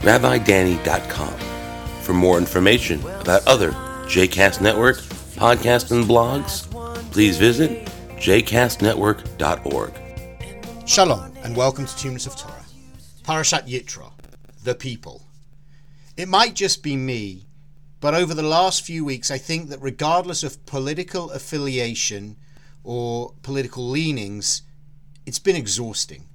rabbidanny.com. For more information about other JCast Network podcasts and blogs, please visit jcastnetwork.org. Shalom and welcome to Two of Torah. Parashat Yitro, the people. It might just be me, but over the last few weeks, I think that regardless of political affiliation or political leanings, it's been exhausting.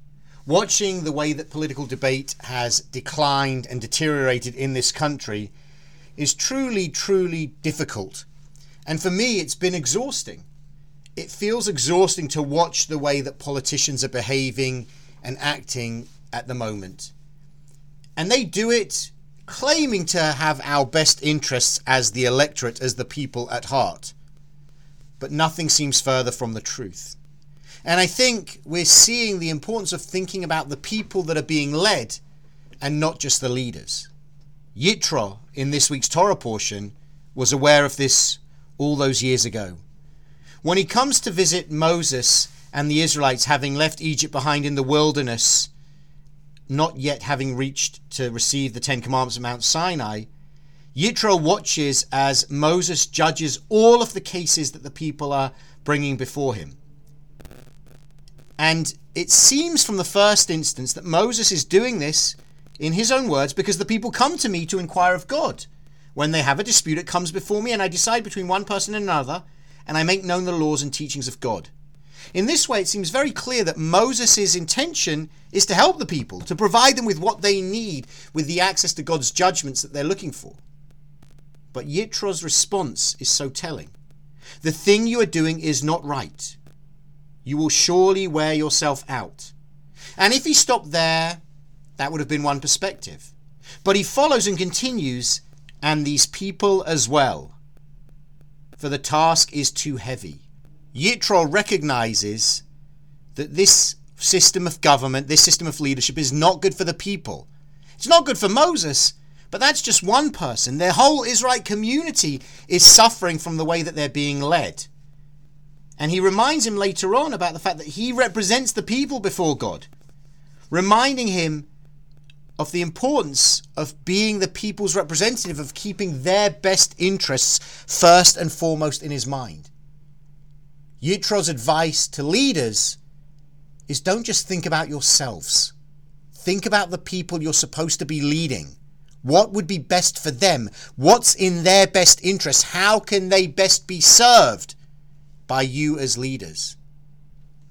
Watching the way that political debate has declined and deteriorated in this country is truly, truly difficult. And for me, it's been exhausting. It feels exhausting to watch the way that politicians are behaving and acting at the moment. And they do it claiming to have our best interests as the electorate, as the people at heart. But nothing seems further from the truth. And I think we're seeing the importance of thinking about the people that are being led and not just the leaders. Yitro, in this week's Torah portion, was aware of this all those years ago. When he comes to visit Moses and the Israelites, having left Egypt behind in the wilderness, not yet having reached to receive the Ten Commandments of Mount Sinai, Yitro watches as Moses judges all of the cases that the people are bringing before him. And it seems from the first instance that Moses is doing this, in his own words, because the people come to me to inquire of God. When they have a dispute, it comes before me, and I decide between one person and another, and I make known the laws and teachings of God. In this way, it seems very clear that Moses' intention is to help the people, to provide them with what they need, with the access to God's judgments that they're looking for. But Yitro's response is so telling. The thing you are doing is not right. You will surely wear yourself out. And if he stopped there, that would have been one perspective. But he follows and continues, and these people as well. For the task is too heavy. Yitro recognizes that this system of government, this system of leadership is not good for the people. It's not good for Moses, but that's just one person. Their whole Israelite community is suffering from the way that they're being led. And he reminds him later on about the fact that he represents the people before God, reminding him of the importance of being the people's representative, of keeping their best interests first and foremost in his mind. Yitro's advice to leaders is don't just think about yourselves. Think about the people you're supposed to be leading. What would be best for them? What's in their best interest? How can they best be served by you as leaders?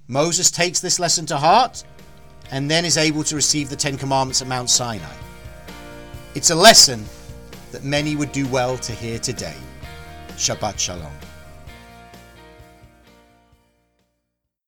Moses takes this lesson to heart and then is able to receive the Ten Commandments at Mount Sinai. It's a lesson that many would do well to hear today. Shabbat Shalom.